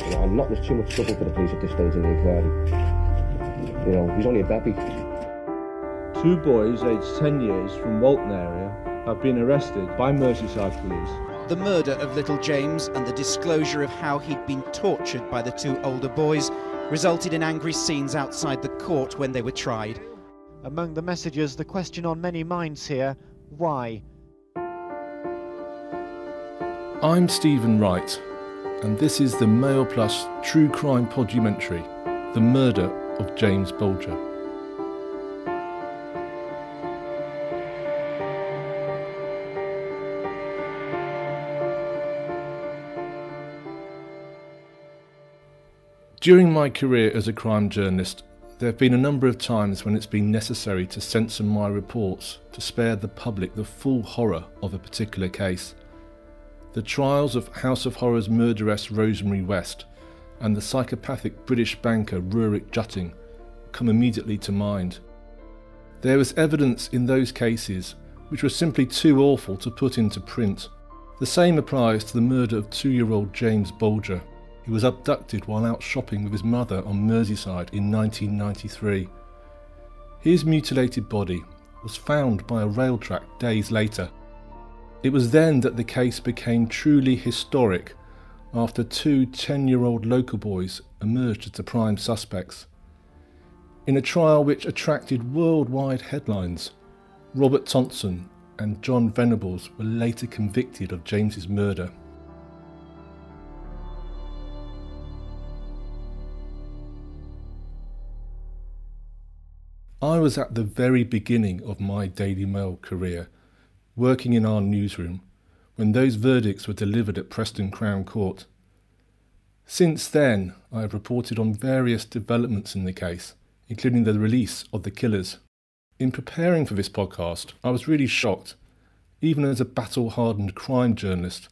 You know, and not there's too much trouble for the police at this stage in the inquiry. You know, he's only a baby. Two boys aged 10 years from Walton area have been arrested by Merseyside police. The murder of little James and the disclosure of how he'd been tortured by the two older boys resulted in angry scenes outside the court when they were tried. Among the messages, the question on many minds here why? I'm Stephen Wright, and this is the Mail Plus true crime podumentary The Murder of James Bulger. During my career as a crime journalist, there have been a number of times when it's been necessary to censor my reports to spare the public the full horror of a particular case. The trials of House of Horrors murderess Rosemary West and the psychopathic British banker Rurik Jutting come immediately to mind. There was evidence in those cases which was simply too awful to put into print. The same applies to the murder of two year old James Bulger. He was abducted while out shopping with his mother on Merseyside in 1993. His mutilated body was found by a rail track days later. It was then that the case became truly historic after two 10 year old local boys emerged as the prime suspects. In a trial which attracted worldwide headlines, Robert Thompson and John Venables were later convicted of James's murder. I was at the very beginning of my Daily Mail career, working in our newsroom, when those verdicts were delivered at Preston Crown Court. Since then, I have reported on various developments in the case, including the release of the killers. In preparing for this podcast, I was really shocked, even as a battle hardened crime journalist,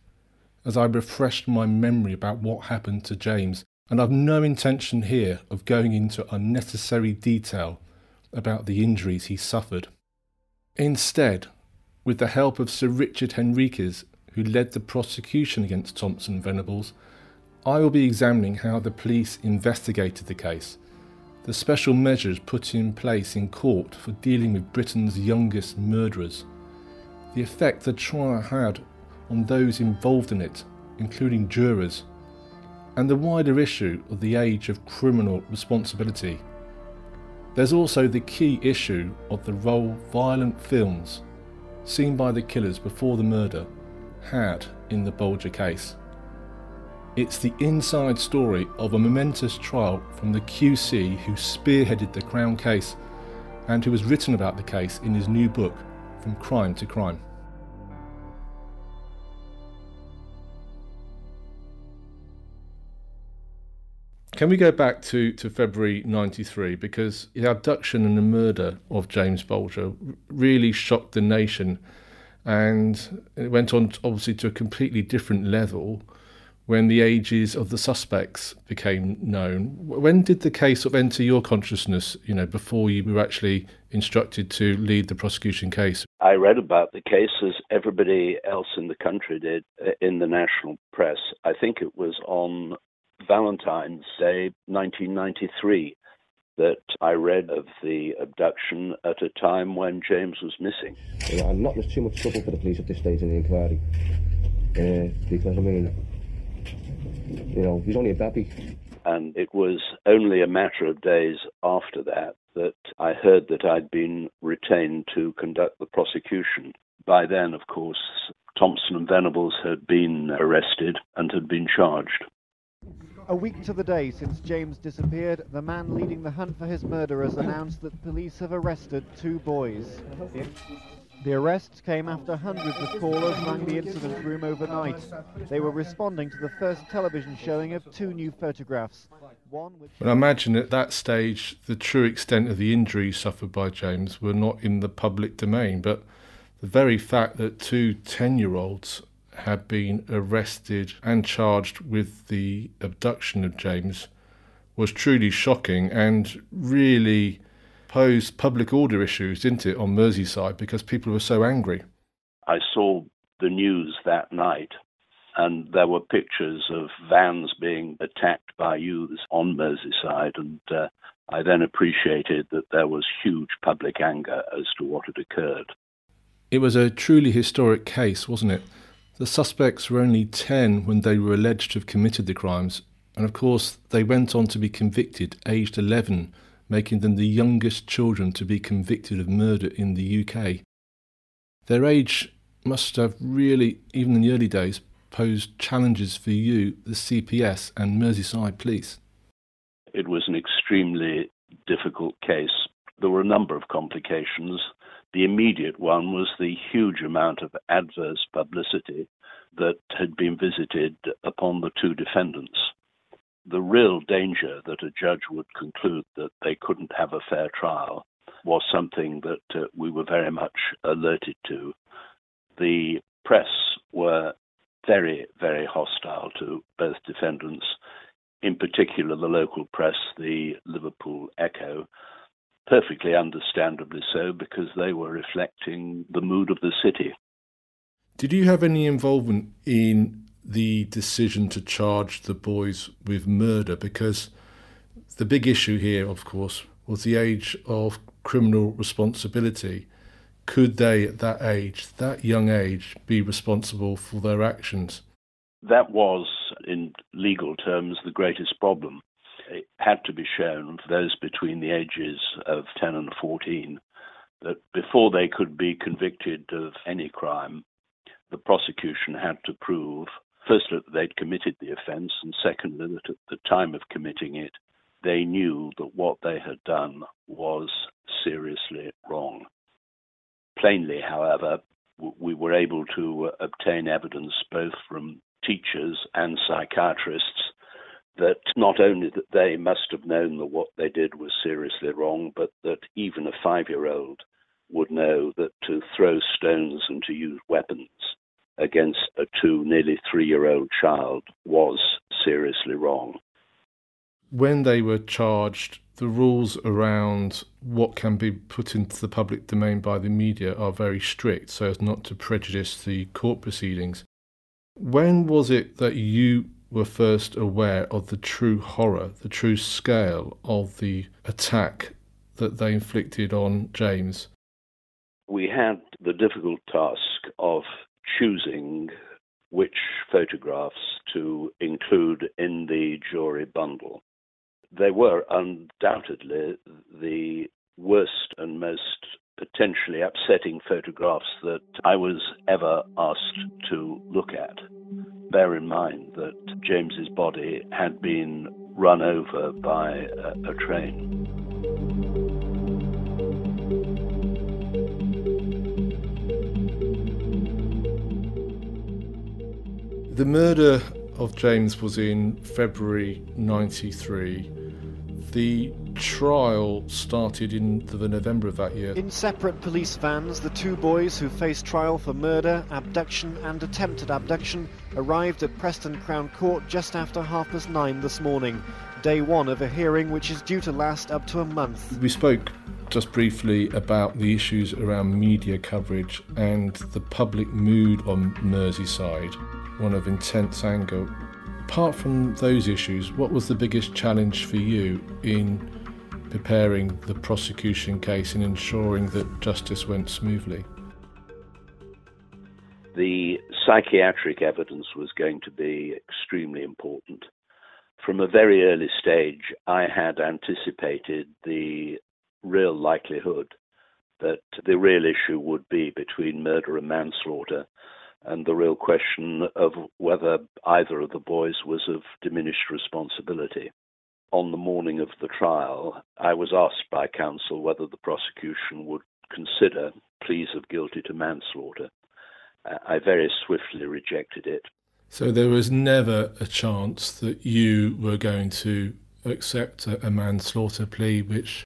as I refreshed my memory about what happened to James, and I've no intention here of going into unnecessary detail about the injuries he suffered. Instead, with the help of Sir Richard Henriques, who led the prosecution against Thompson Venables, I will be examining how the police investigated the case, the special measures put in place in court for dealing with Britain's youngest murderers, the effect the trial had on those involved in it, including jurors, and the wider issue of the age of criminal responsibility. There's also the key issue of the role violent films, seen by the killers before the murder, had in the Bulger case. It's the inside story of a momentous trial from the QC who spearheaded the Crown case and who has written about the case in his new book, From Crime to Crime. Can we go back to, to February 93? Because the abduction and the murder of James Bulger really shocked the nation. And it went on, obviously, to a completely different level when the ages of the suspects became known. When did the case sort of enter your consciousness, you know, before you were actually instructed to lead the prosecution case? I read about the case as everybody else in the country did uh, in the national press. I think it was on Valentine's Day 1993 that I read of the abduction at a time when James was missing. You know, and not too much trouble for the police at this stage in the inquiry. Uh, because, I mean, you know, he's only a baby. And it was only a matter of days after that that I heard that I'd been retained to conduct the prosecution. By then, of course, Thompson and Venables had been arrested and had been charged. A week to the day since James disappeared, the man leading the hunt for his murderers announced that police have arrested two boys. The arrests came after hundreds of callers rang the incident room overnight. They were responding to the first television showing of two new photographs. One which I imagine at that stage, the true extent of the injuries suffered by James were not in the public domain. But the very fact that two 10 year olds had been arrested and charged with the abduction of James was truly shocking and really posed public order issues, didn't it, on Merseyside because people were so angry. I saw the news that night and there were pictures of vans being attacked by youths on Merseyside, and uh, I then appreciated that there was huge public anger as to what had occurred. It was a truly historic case, wasn't it? The suspects were only 10 when they were alleged to have committed the crimes, and of course, they went on to be convicted aged 11, making them the youngest children to be convicted of murder in the UK. Their age must have really, even in the early days, posed challenges for you, the CPS, and Merseyside Police? It was an extremely difficult case. There were a number of complications. The immediate one was the huge amount of adverse publicity that had been visited upon the two defendants. The real danger that a judge would conclude that they couldn't have a fair trial was something that uh, we were very much alerted to. The press were very, very hostile to both defendants, in particular the local press, the Liverpool Echo, perfectly understandably so because they were reflecting the mood of the city. Did you have any involvement in the decision to charge the boys with murder? Because the big issue here, of course, was the age of criminal responsibility could they, at that age, that young age, be responsible for their actions? That was, in legal terms, the greatest problem. It had to be shown for those between the ages of 10 and 14 that before they could be convicted of any crime, the prosecution had to prove, firstly, that they'd committed the offence, and secondly, that at the time of committing it, they knew that what they had done was seriously wrong. Plainly, however, we were able to obtain evidence both from teachers and psychiatrists that not only that they must have known that what they did was seriously wrong, but that even a five-year-old would know that to throw stones and to use weapons against a two, nearly three-year-old child was seriously wrong. When they were charged the rules around what can be put into the public domain by the media are very strict so as not to prejudice the court proceedings. When was it that you were first aware of the true horror, the true scale of the attack that they inflicted on James? We had the difficult task of choosing which photographs to include in the jury bundle they were undoubtedly the worst and most potentially upsetting photographs that I was ever asked to look at. Bear in mind that James's body had been run over by a, a train. The murder of James was in February 93 the trial started in the November of that year. In separate police vans, the two boys who faced trial for murder, abduction, and attempted abduction arrived at Preston Crown Court just after half past nine this morning, day one of a hearing which is due to last up to a month. We spoke just briefly about the issues around media coverage and the public mood on Merseyside, one of intense anger apart from those issues, what was the biggest challenge for you in preparing the prosecution case and ensuring that justice went smoothly? The psychiatric evidence was going to be extremely important. From a very early stage, I had anticipated the real likelihood that the real issue would be between murder and manslaughter and the real question of whether either of the boys was of diminished responsibility. On the morning of the trial, I was asked by counsel whether the prosecution would consider pleas of guilty to manslaughter. I very swiftly rejected it. So there was never a chance that you were going to accept a, manslaughter plea, which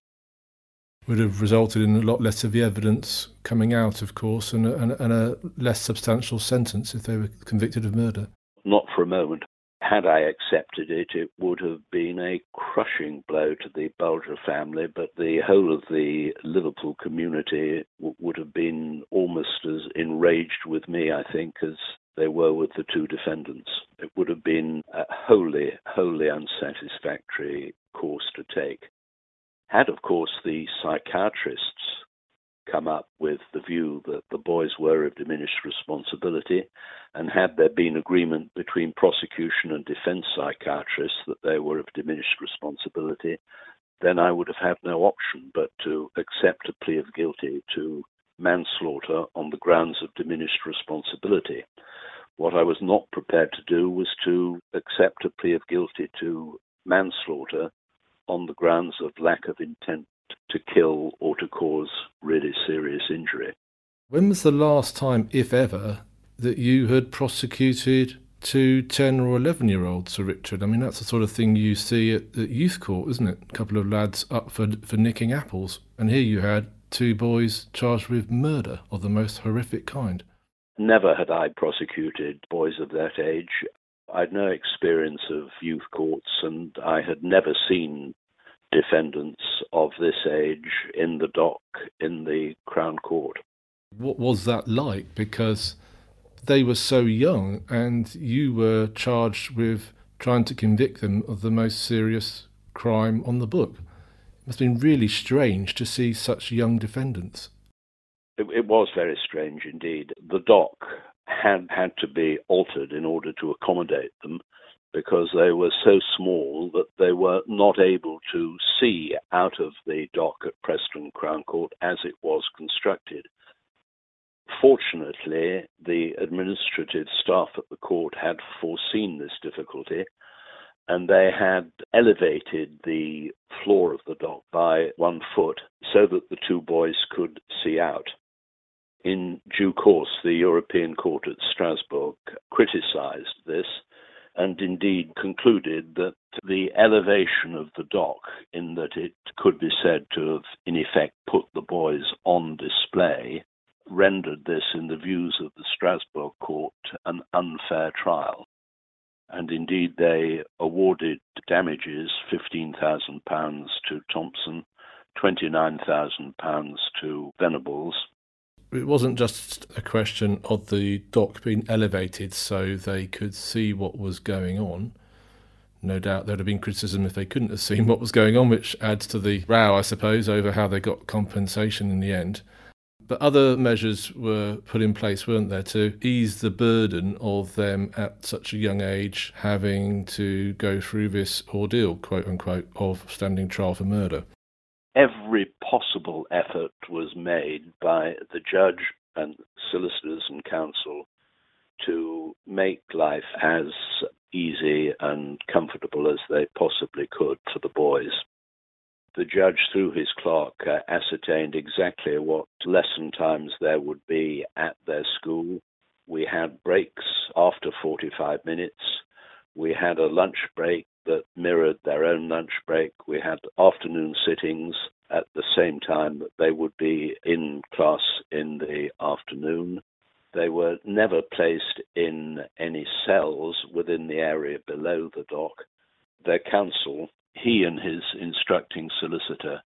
would have resulted in a lot less of the evidence coming out, of course, and a, and, and a less substantial sentence if they were convicted of murder. Not for a moment. Had I accepted it, it would have been a crushing blow to the Bulger family, but the whole of the Liverpool community w- would have been almost as enraged with me, I think, as they were with the two defendants. It would have been a wholly, wholly unsatisfactory course to take. Had, of course, the psychiatrists come up with the view that the boys were of diminished responsibility, and had there been agreement between prosecution and defense psychiatrists that they were of diminished responsibility, then I would have had no option but to accept a plea of guilty to manslaughter on the grounds of diminished responsibility. What I was not prepared to do was to accept a plea of guilty to manslaughter on the grounds of lack of intent to kill or to cause really serious injury. When was the last time, if ever, that you had prosecuted two 10 or 11 year olds, Sir Richard? I mean, that's the sort of thing you see at, at youth court, isn't it? A couple of lads up for, for nicking apples. And here you had two boys charged with murder of the most horrific kind. Never had I prosecuted boys of that age. I'd no experience of youth courts, and I had never seen defendants of this age in the dock in the Crown Court. What was that like? Because they were so young, and you were charged with trying to convict them of the most serious crime on the book. It must have been really strange to see such young defendants. It, it was very strange indeed. The dock had had to be altered in order to accommodate them because they were so small that they were not able to see out of the dock at Preston Crown Court as it was constructed. Fortunately, the administrative staff at the court had foreseen this difficulty and they had elevated the floor of the dock by one foot so that the two boys could see out. In due course, the European Court at Strasbourg criticized this and indeed concluded that the elevation of the dock, in that it could be said to have in effect put the boys on display, rendered this, in the views of the Strasbourg court, an unfair trial. And indeed, they awarded damages £15,000 to Thompson, £29,000 to Venables, it wasn't just a question of the dock being elevated so they could see what was going on. No doubt there'd have been criticism if they couldn't have seen what was going on, which adds to the row, I suppose, over how they got compensation in the end. But other measures were put in place, weren't there, to ease the burden of them at such a young age having to go through this ordeal, quote unquote, of standing trial for murder every possible effort was made by the judge and solicitors and counsel to make life as easy and comfortable as they possibly could for the boys. The judge, through his clerk, uh, ascertained exactly what lesson times there would be at their school. We had breaks after 45 minutes. We had a lunch break that mirrored their own lunch break. We had afternoon sittings at the same time that they would be in class in the afternoon. They were never placed in any cells within the area below the dock. Their counsel, he and his instructing solicitor,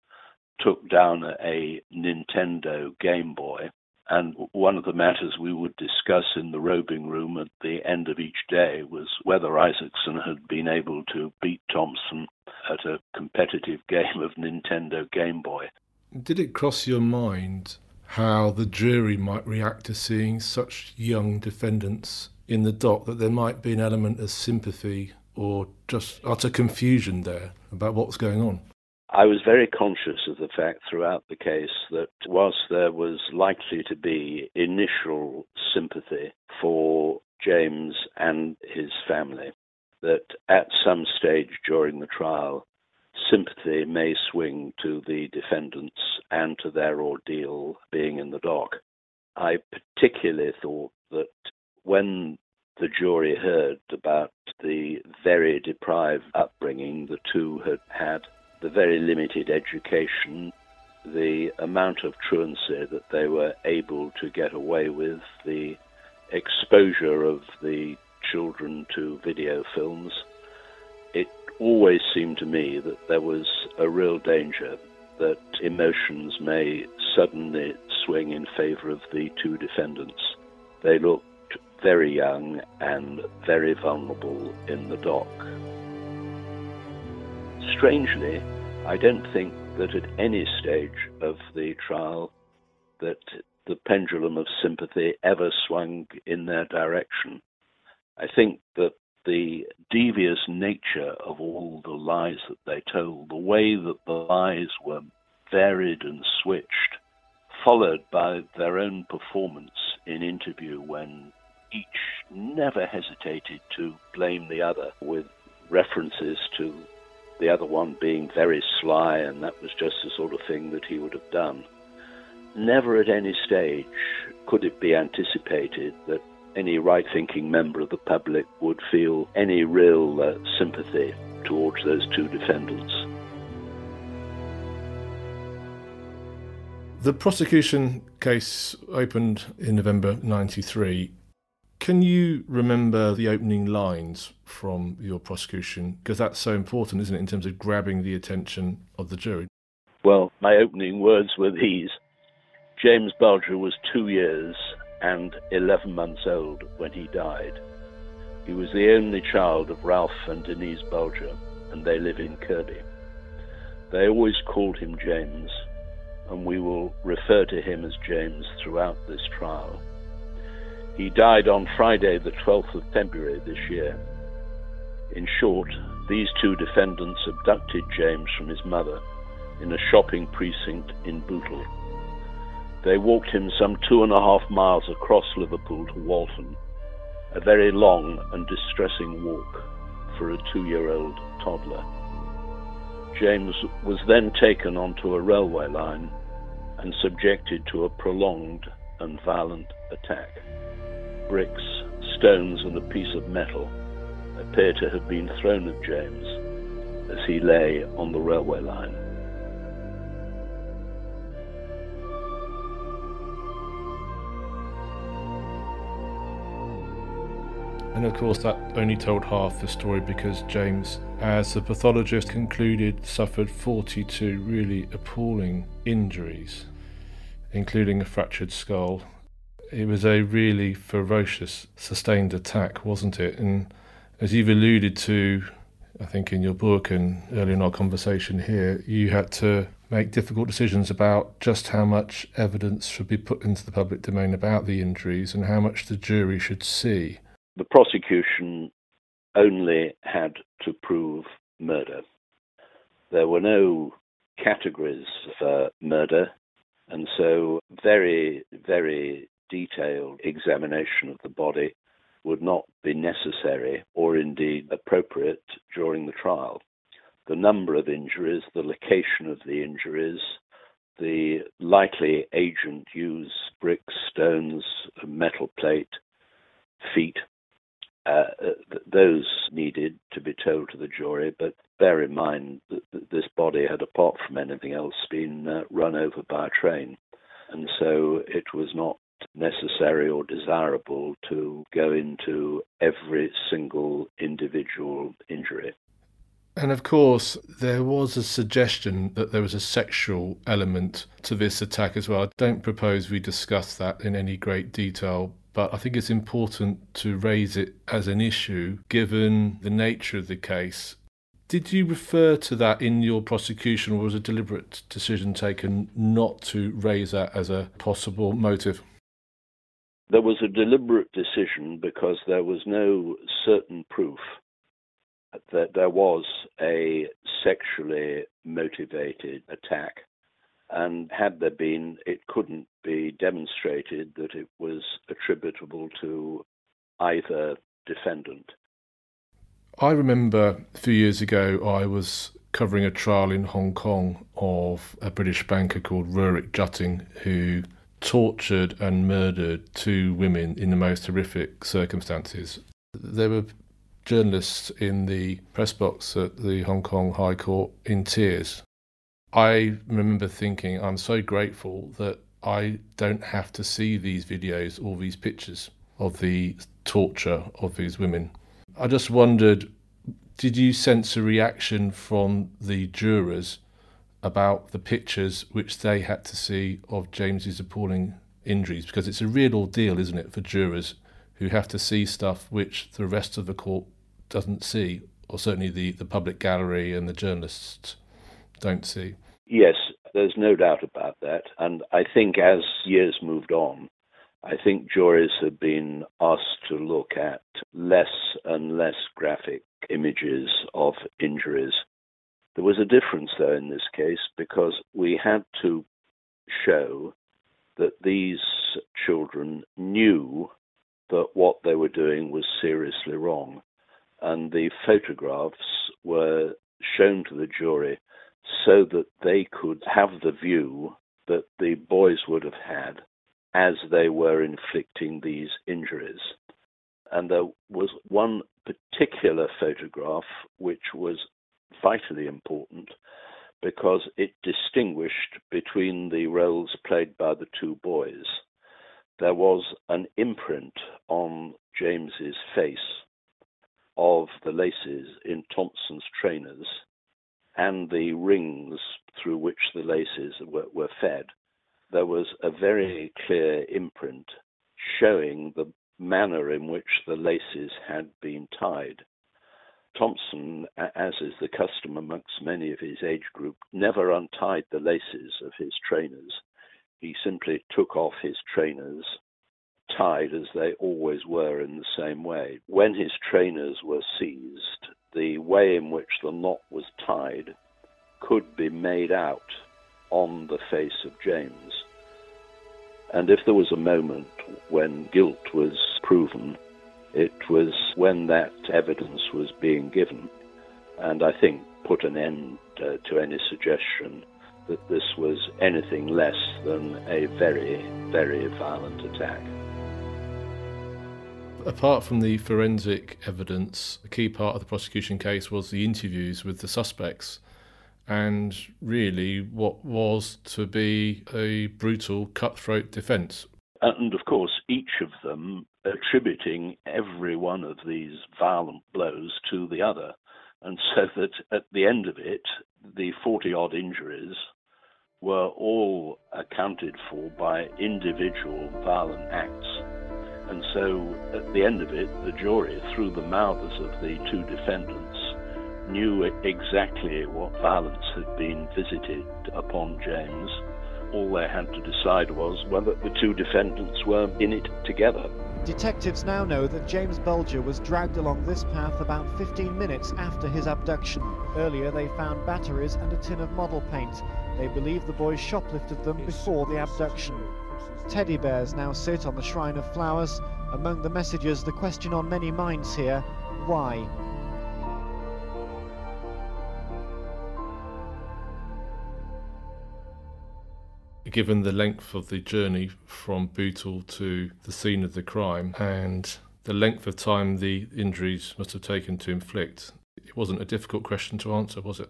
took down a Nintendo Game Boy and one of the matters we would discuss in the robing room at the end of each day was whether Isaacson had been able to beat Thompson at a competitive game of Nintendo Game Boy. Did it cross your mind how the jury might react to seeing such young defendants in the dock, that there might be an element of sympathy or just utter confusion there about what's going on? I was very conscious of the fact throughout the case that whilst there was likely to be initial sympathy for James and his family, that at some stage during the trial, sympathy may swing to the defendants and to their ordeal being in the dock. I particularly thought that when the jury heard about the very deprived upbringing the two had had, the very limited education, the amount of truancy that they were able to get away with, the exposure of the children to video films, it always seemed to me that there was a real danger that emotions may suddenly swing in favor of the two defendants. They looked very young and very vulnerable in the dock. Strangely, I don't think that at any stage of the trial that the pendulum of sympathy ever swung in their direction. I think that the devious nature of all the lies that they told, the way that the lies were varied and switched, followed by their own performance in interview when each never hesitated to blame the other with references to the other one being very sly and that was just the sort of thing that he would have done. Never at any stage could it be anticipated that any right thinking member of the public would feel any real uh, sympathy towards those two defendants. The prosecution case opened in November 93. Can you remember the opening lines from your prosecution? Because that's so important, isn't it, in terms of grabbing the attention of the jury? Well, my opening words were these James Bulger was two years and 11 months old when he died. He was the only child of Ralph and Denise Bulger, and they live in Kirkby. They always called him James, and we will refer to him as James throughout this trial. He died on Friday, the 12th of February this year. In short, these two defendants abducted James from his mother in a shopping precinct in Bootle. They walked him some two and a half miles across Liverpool to Walton, a very long and distressing walk for a two year old toddler. James was then taken onto a railway line and subjected to a prolonged and violent attack bricks, stones, and a piece of metal appear to have been thrown at James as he lay on the railway line. And of course, that only told half the story because James, as the pathologist concluded, suffered 42 really appalling injuries, including a fractured skull it was a really ferocious, sustained attack, wasn't it? And as you've alluded to, I think in your book and earlier in our conversation here, you had to make difficult decisions about just how much evidence should be put into the public domain about the injuries and how much the jury should see. The prosecution only had to prove murder. There were no categories for murder, and so very, very detailed examination of the body would not be necessary or indeed appropriate during the trial. The number of injuries, the location of the injuries, the likely agent used bricks, stones, metal plate, feet. Uh, those needed to be told to the jury, but bear in mind that this body had, apart from anything else, been uh, run over by a train. And so it was not necessary or desirable to go into every single individual injury. And of course, there was a suggestion that there was a sexual element to this attack as well. I don't propose we discuss that in any great detail, but I think it's important to raise it as an issue given the nature of the case. Did you refer to that in your prosecution, or was a deliberate decision taken not to raise that as a possible motive? There was a deliberate decision because there was no certain proof that there was a sexually motivated attack. And had there been, it couldn't be demonstrated that it was attributable to either defendant. I remember a few years ago I was covering a trial in Hong Kong of a British banker called Rurik Jutting who tortured and murdered two women in the most horrific circumstances. There were journalists in the press box at the Hong Kong High Court in tears. I remember thinking, I'm so grateful that I don't have to see these videos or these pictures of the torture of these women. I just wondered did you sense a reaction from the jurors about the pictures which they had to see of James's appalling injuries because it's a real ordeal, isn't it, for jurors who have to see stuff which the rest of the court doesn't see, or certainly the, the public gallery and the journalists don't see. Yes, there's no doubt about that. And I think as years moved on, I think juries have been asked to look at less and less graphic images of injuries. There was a difference, though, in this case because we had to show that these children knew that what they were doing was seriously wrong. And the photographs were shown to the jury so that they could have the view that the boys would have had as they were inflicting these injuries. And there was one particular photograph which was vitally important because it distinguished between the roles played by the two boys. There was an imprint on James's face of the laces in Thompson's trainers and the rings through which the laces were, were fed. There was a very clear imprint showing the manner in which the laces had been tied. Thompson, as is the custom amongst many of his age group, never untied the laces of his trainers. He simply took off his trainers, tied as they always were in the same way. When his trainers were seized, the way in which the knot was tied could be made out on the face of James. And if there was a moment when guilt was proven, it was when that evidence was being given, and I think put an end uh, to any suggestion that this was anything less than a very, very violent attack. Apart from the forensic evidence, a key part of the prosecution case was the interviews with the suspects and really what was to be a brutal cutthroat defence. And of course, each of them attributing every one of these violent blows to the other. And so that at the end of it, the 40 odd injuries were all accounted for by individual violent acts. And so at the end of it, the jury, through the mouths of the two defendants, knew exactly what violence had been visited upon James. All they had to decide was whether the two defendants were in it together. Detectives now know that James Bulger was dragged along this path about 15 minutes after his abduction. Earlier, they found batteries and a tin of model paint. They believe the boys shoplifted them before the abduction. Teddy bears now sit on the shrine of flowers. Among the messages, the question on many minds here why? Given the length of the journey from Bootle to the scene of the crime and the length of time the injuries must have taken to inflict, it wasn't a difficult question to answer, was it?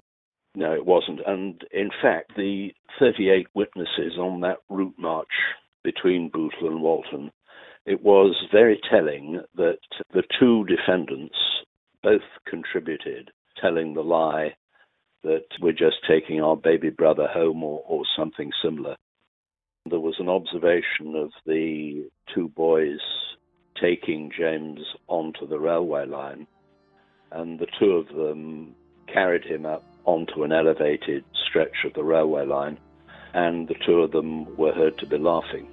No, it wasn't. And in fact, the 38 witnesses on that route march between Bootle and Walton, it was very telling that the two defendants both contributed, telling the lie that we're just taking our baby brother home or, or something similar. There was an observation of the two boys taking James onto the railway line, and the two of them carried him up onto an elevated stretch of the railway line, and the two of them were heard to be laughing.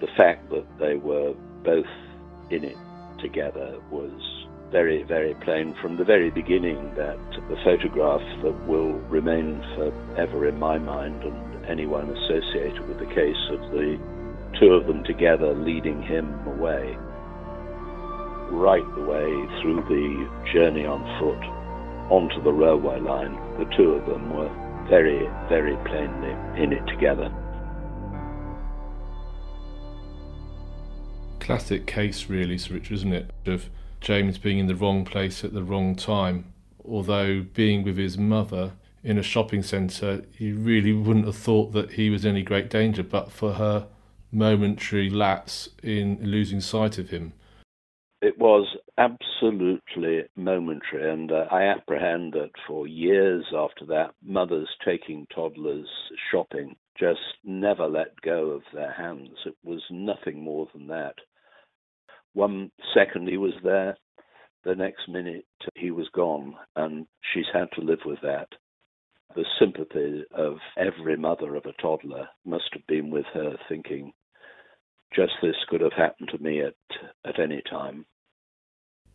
The fact that they were both in it together was very, very plain from the very beginning that the photograph that will remain forever in my mind and anyone associated with the case of the two of them together leading him away, right the way through the journey on foot onto the railway line. The two of them were very, very plainly in it together. Classic case, really, Sir Richard, isn't it? Of James being in the wrong place at the wrong time. Although being with his mother, in a shopping centre, you really wouldn't have thought that he was in any great danger, but for her momentary lapse in losing sight of him. It was absolutely momentary, and uh, I apprehend that for years after that, mothers taking toddlers shopping just never let go of their hands. It was nothing more than that. One second he was there, the next minute he was gone, and she's had to live with that. The sympathy of every mother of a toddler must have been with her, thinking, just this could have happened to me at, at any time.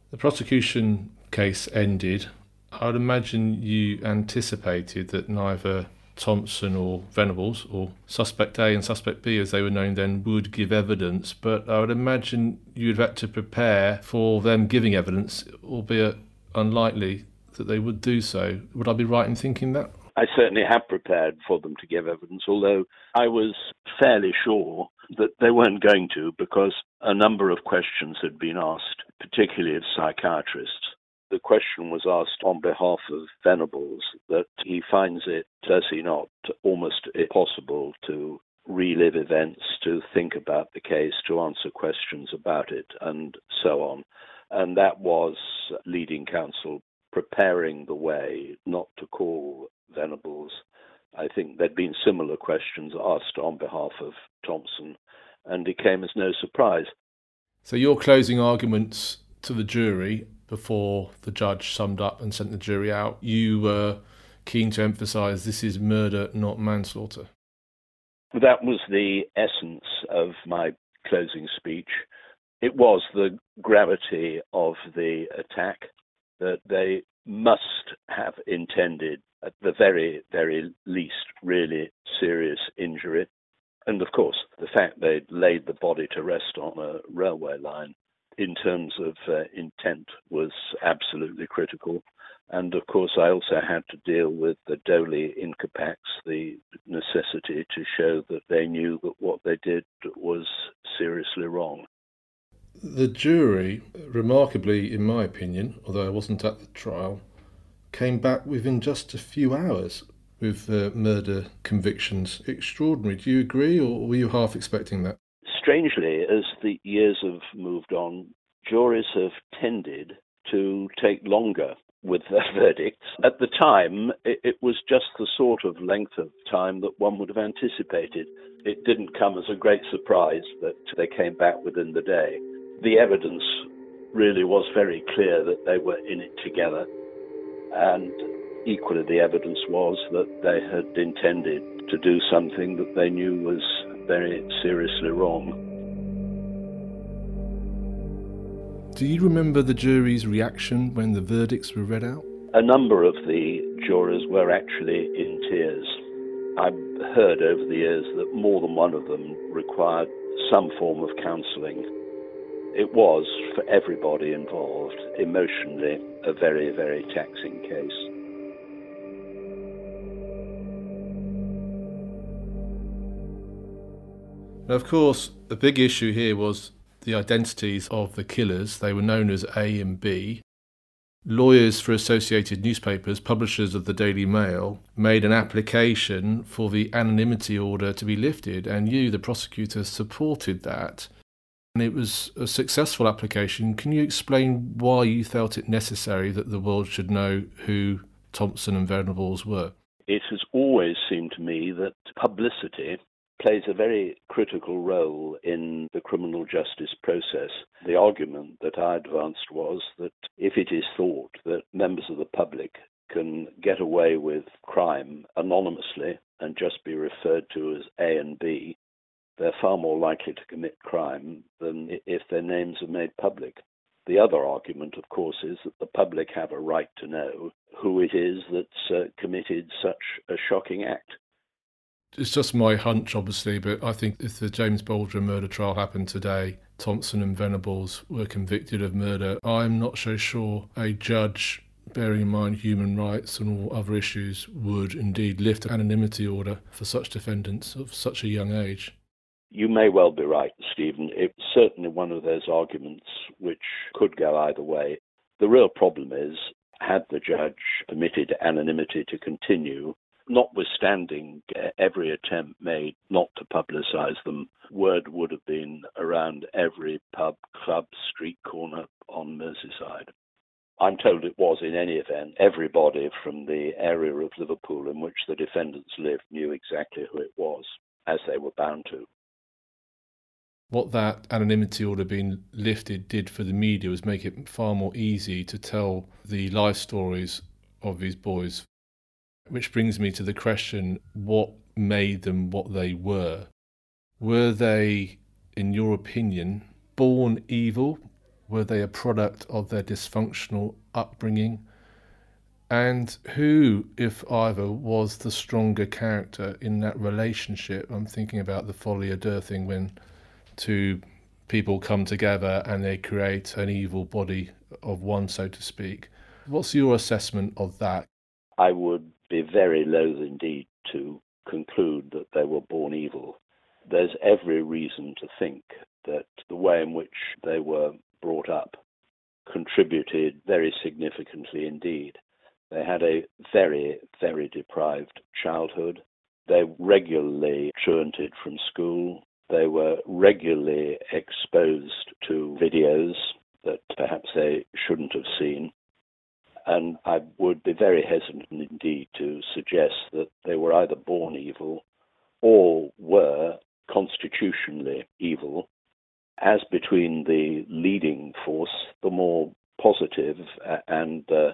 The prosecution case ended. I would imagine you anticipated that neither Thompson or Venables, or Suspect A and Suspect B, as they were known then, would give evidence. But I would imagine you'd have had to prepare for them giving evidence, albeit unlikely that they would do so. Would I be right in thinking that? I certainly have prepared for them to give evidence, although I was fairly sure that they weren't going to because a number of questions had been asked, particularly of psychiatrists the question was asked on behalf of Venables that he finds it, does he not, almost impossible to relive events, to think about the case, to answer questions about it, and so on. And that was leading counsel preparing the way not to call Venables. I think there'd been similar questions asked on behalf of Thompson, and it came as no surprise. So, your closing arguments to the jury before the judge summed up and sent the jury out, you were keen to emphasise this is murder, not manslaughter. That was the essence of my closing speech. It was the gravity of the attack that they must have intended, at the very, very least, really serious injury. And of course, the fact they'd laid the body to rest on a railway line in terms of uh, intent was absolutely critical. And of course, I also had to deal with the Doli Incapax, the necessity to show that they knew that what they did was seriously wrong. The jury, remarkably, in my opinion, although I wasn't at the trial, came back within just a few hours with uh, murder convictions. Extraordinary. Do you agree, or were you half expecting that? Strangely, as the years have moved on, juries have tended to take longer with their verdicts. At the time, it, it, was just the sort of length of time that one would have anticipated. It didn't come as a great surprise that they came back within the day. The evidence really was very clear that they were in it together, and equally, the evidence was that they had intended to do something that they knew was very seriously wrong. Do you remember the jury's reaction when the verdicts were read out? A number of the jurors were actually in tears. I've heard over the years that more than one of them required some form of counselling. It was, for everybody involved, emotionally a very, very taxing case. Now, of course, the big issue here was the identities of the killers. They were known as A and B. Lawyers for Associated Newspapers, publishers of the Daily Mail, made an application for the anonymity order to be lifted, and you, the prosecutor, supported that. And it was a successful application. Can you explain why you felt it necessary that the world should know who Thompson and Venables were? It has always seemed to me that publicity plays a very critical role in the criminal justice process. The argument that I advanced was that if it is thought that members of the public can get away with crime anonymously and just be referred to as A and B, they're far more likely to commit crime than if their names are made public. The other argument, of course, is that the public have a right to know who it is that's uh, committed such a shocking act it's just my hunch, obviously, but I think if the James Baldwin murder trial happened today, Thompson and Venables were convicted of murder. I'm not so sure a judge, bearing in mind human rights and all other issues, would indeed lift an anonymity order for such defendants of such a young age. You may well be right, Stephen. It's certainly one of those arguments which could go either way. The real problem is, had the judge permitted anonymity to continue, notwithstanding eh, every attempt made not to publicise them, word would have been around every pub, club, street corner on Merseyside. I'm told it was, in any event, everybody from the area of Liverpool in which the defendants lived knew exactly who it was, as they were bound to. what that anonymity order being lifted did for the media was make it far more easy to tell the life stories of these boys. Which brings me to the question what made them what they were? Were they, in your opinion, born evil? Were they a product of their dysfunctional upbringing? And who, if either, was the stronger character in that relationship? I'm thinking about the Folie à Deux thing when two people come together and they create an evil body of one, so to speak. What's your assessment of that? I would be very loath indeed to conclude that they were born evil. There's every reason to think that the way in which they were brought up contributed very significantly indeed. They had a very, very deprived childhood. They regularly truanted from school. They were regularly exposed to videos that perhaps they shouldn't have seen. And I would be very hesitant indeed to suggest that they were either born evil or were constitutionally evil. As between the leading force, the more positive and uh,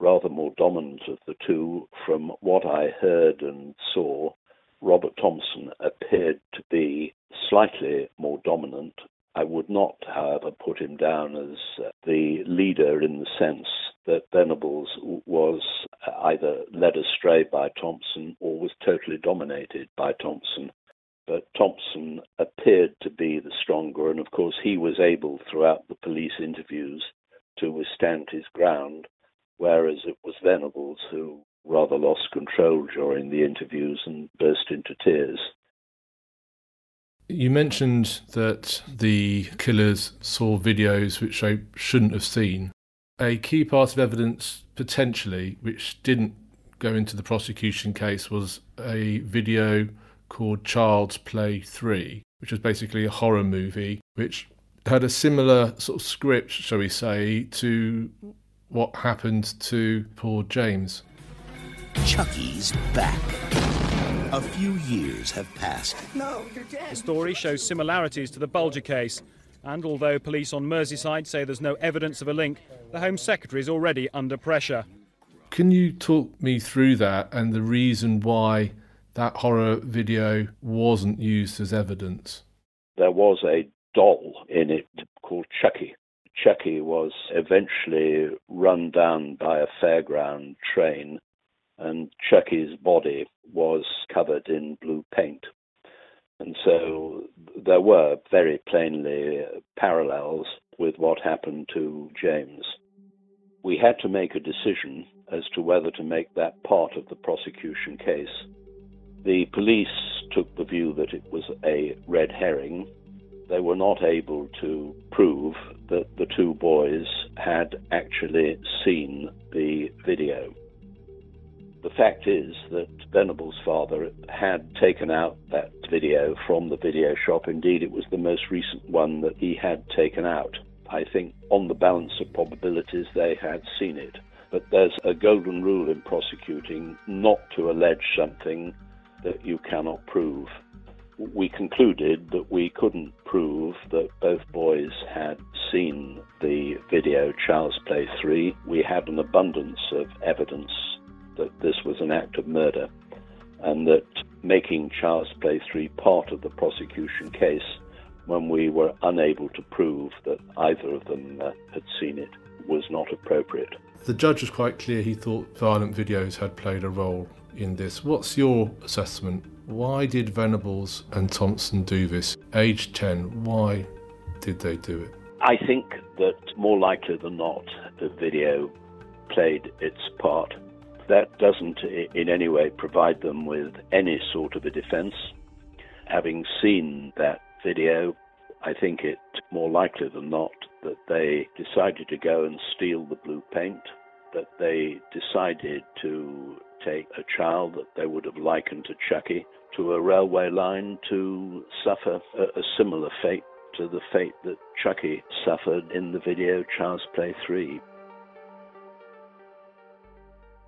rather more dominant of the two, from what I heard and saw, Robert Thompson appeared to be slightly more dominant. I would not, however, put him down as uh, the leader in the sense that Venables was either led astray by Thompson or was totally dominated by Thompson. But Thompson appeared to be the stronger, and of course, he was able throughout the police interviews to withstand his ground, whereas it was Venables who rather lost control during the interviews and burst into tears. You mentioned that the killers saw videos which they shouldn't have seen. A key part of evidence, potentially, which didn't go into the prosecution case, was a video called Child's Play 3, which was basically a horror movie which had a similar sort of script, shall we say, to what happened to poor James. Chucky's back. A few years have passed. No, you're dead. The story shows similarities to the Bulger case. And although police on Merseyside say there's no evidence of a link, the Home Secretary is already under pressure. Can you talk me through that and the reason why that horror video wasn't used as evidence? There was a doll in it called Chucky. Chucky was eventually run down by a fairground train and Chucky's body was covered in blue paint. And so there were very plainly parallels with what happened to James. We had to make a decision as to whether to make that part of the prosecution case. The police took the view that it was a red herring. They were not able to prove that the two boys had actually seen the video. The fact is that Venable's father had taken out that video from the video shop. Indeed, it was the most recent one that he had taken out. I think, on the balance of probabilities, they had seen it. But there's a golden rule in prosecuting not to allege something that you cannot prove. We concluded that we couldn't prove that both boys had seen the video Child's Play 3. We had an abundance of evidence that this was an act of murder and that making Child's Play 3 part of the prosecution case when we were unable to prove that either of them uh, had seen it was not appropriate. The judge was quite clear he thought violent videos had played a role in this. What's your assessment? Why did Venables and Thompson do this? Age 10, why did they do it? I think that more likely than not, the video played its part that doesn't in any way provide them with any sort of a defense. Having seen that video, I think it more likely than not that they decided to go and steal the blue paint, that they decided to take a child that they would have likened to Chucky to a railway line to suffer a, a similar fate to the fate that Chucky suffered in the video Child's Play 3.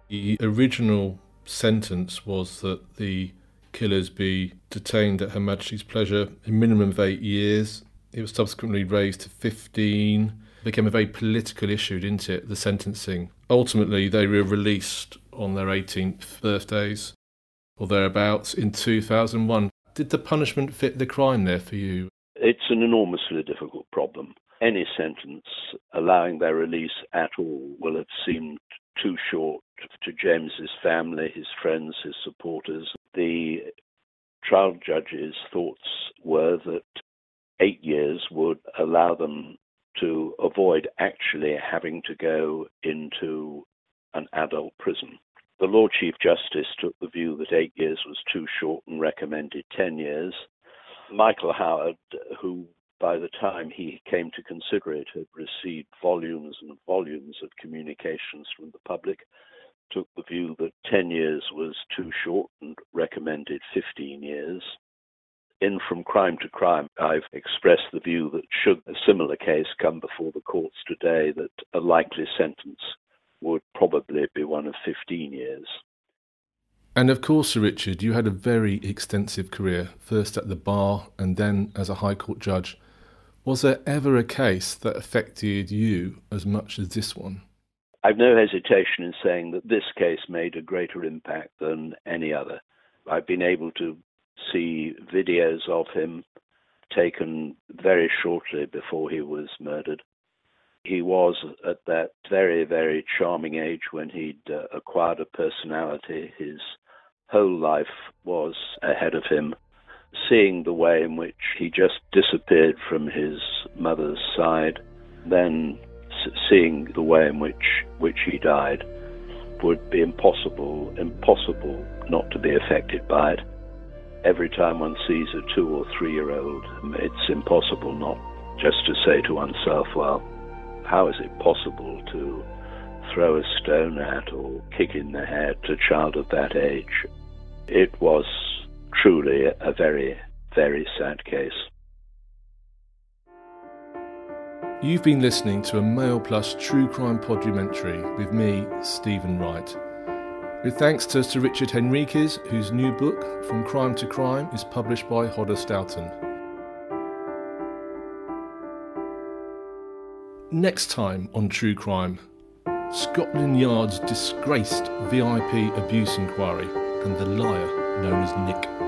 The original sentence was that the killers be detained at Her Majesty's pleasure a minimum of eight years. It was subsequently raised to 15. It became a very political issue, didn't it? The sentencing. Ultimately, they were released on their 18th birthdays or thereabouts in 2001. Did the punishment fit the crime there for you? It's an enormously difficult problem. Any sentence allowing their release at all will have seemed too short to James's family, his friends, his supporters. The trial judge's thoughts were that eight years would allow them to avoid actually having to go into an adult prison. The Lord Chief Justice took the view that eight years was too short and recommended 10 years. Michael Howard, who by the time he came to consider it had received volumes and volumes of communications from the public, took the view that 10 years was too short and recommended 15 years. In From Crime to Crime, I've expressed the view that should a similar case come before the courts today, that a likely sentence would probably be one of 15 years. And of course, Sir Richard, you had a very extensive career, first at the bar and then as a High Court judge. Was there ever a case that affected you as much as this one? I've no hesitation in saying that this case made a greater impact than any other. I've been able to see videos of him taken very shortly before he was murdered. He was at that very, very charming age when he'd uh, acquired a personality. His whole life was ahead of him. Seeing the way in which he just disappeared from his mother's side, then seeing the way in which which he died would be impossible, impossible not to be affected by it. Every time one sees a two or three year old, it's impossible not just to say to oneself, well, how is it possible to throw a stone at or kick in the head a child of that age? It was truly a very, very sad case. You've been listening to a Mail Plus True Crime Podumentary with me, Stephen Wright. With thanks to Sir Richard Henriques, whose new book, From Crime to Crime, is published by Hodder Stoughton. Next time on True Crime, Scotland Yard's disgraced VIP abuse inquiry and the liar known as Nick.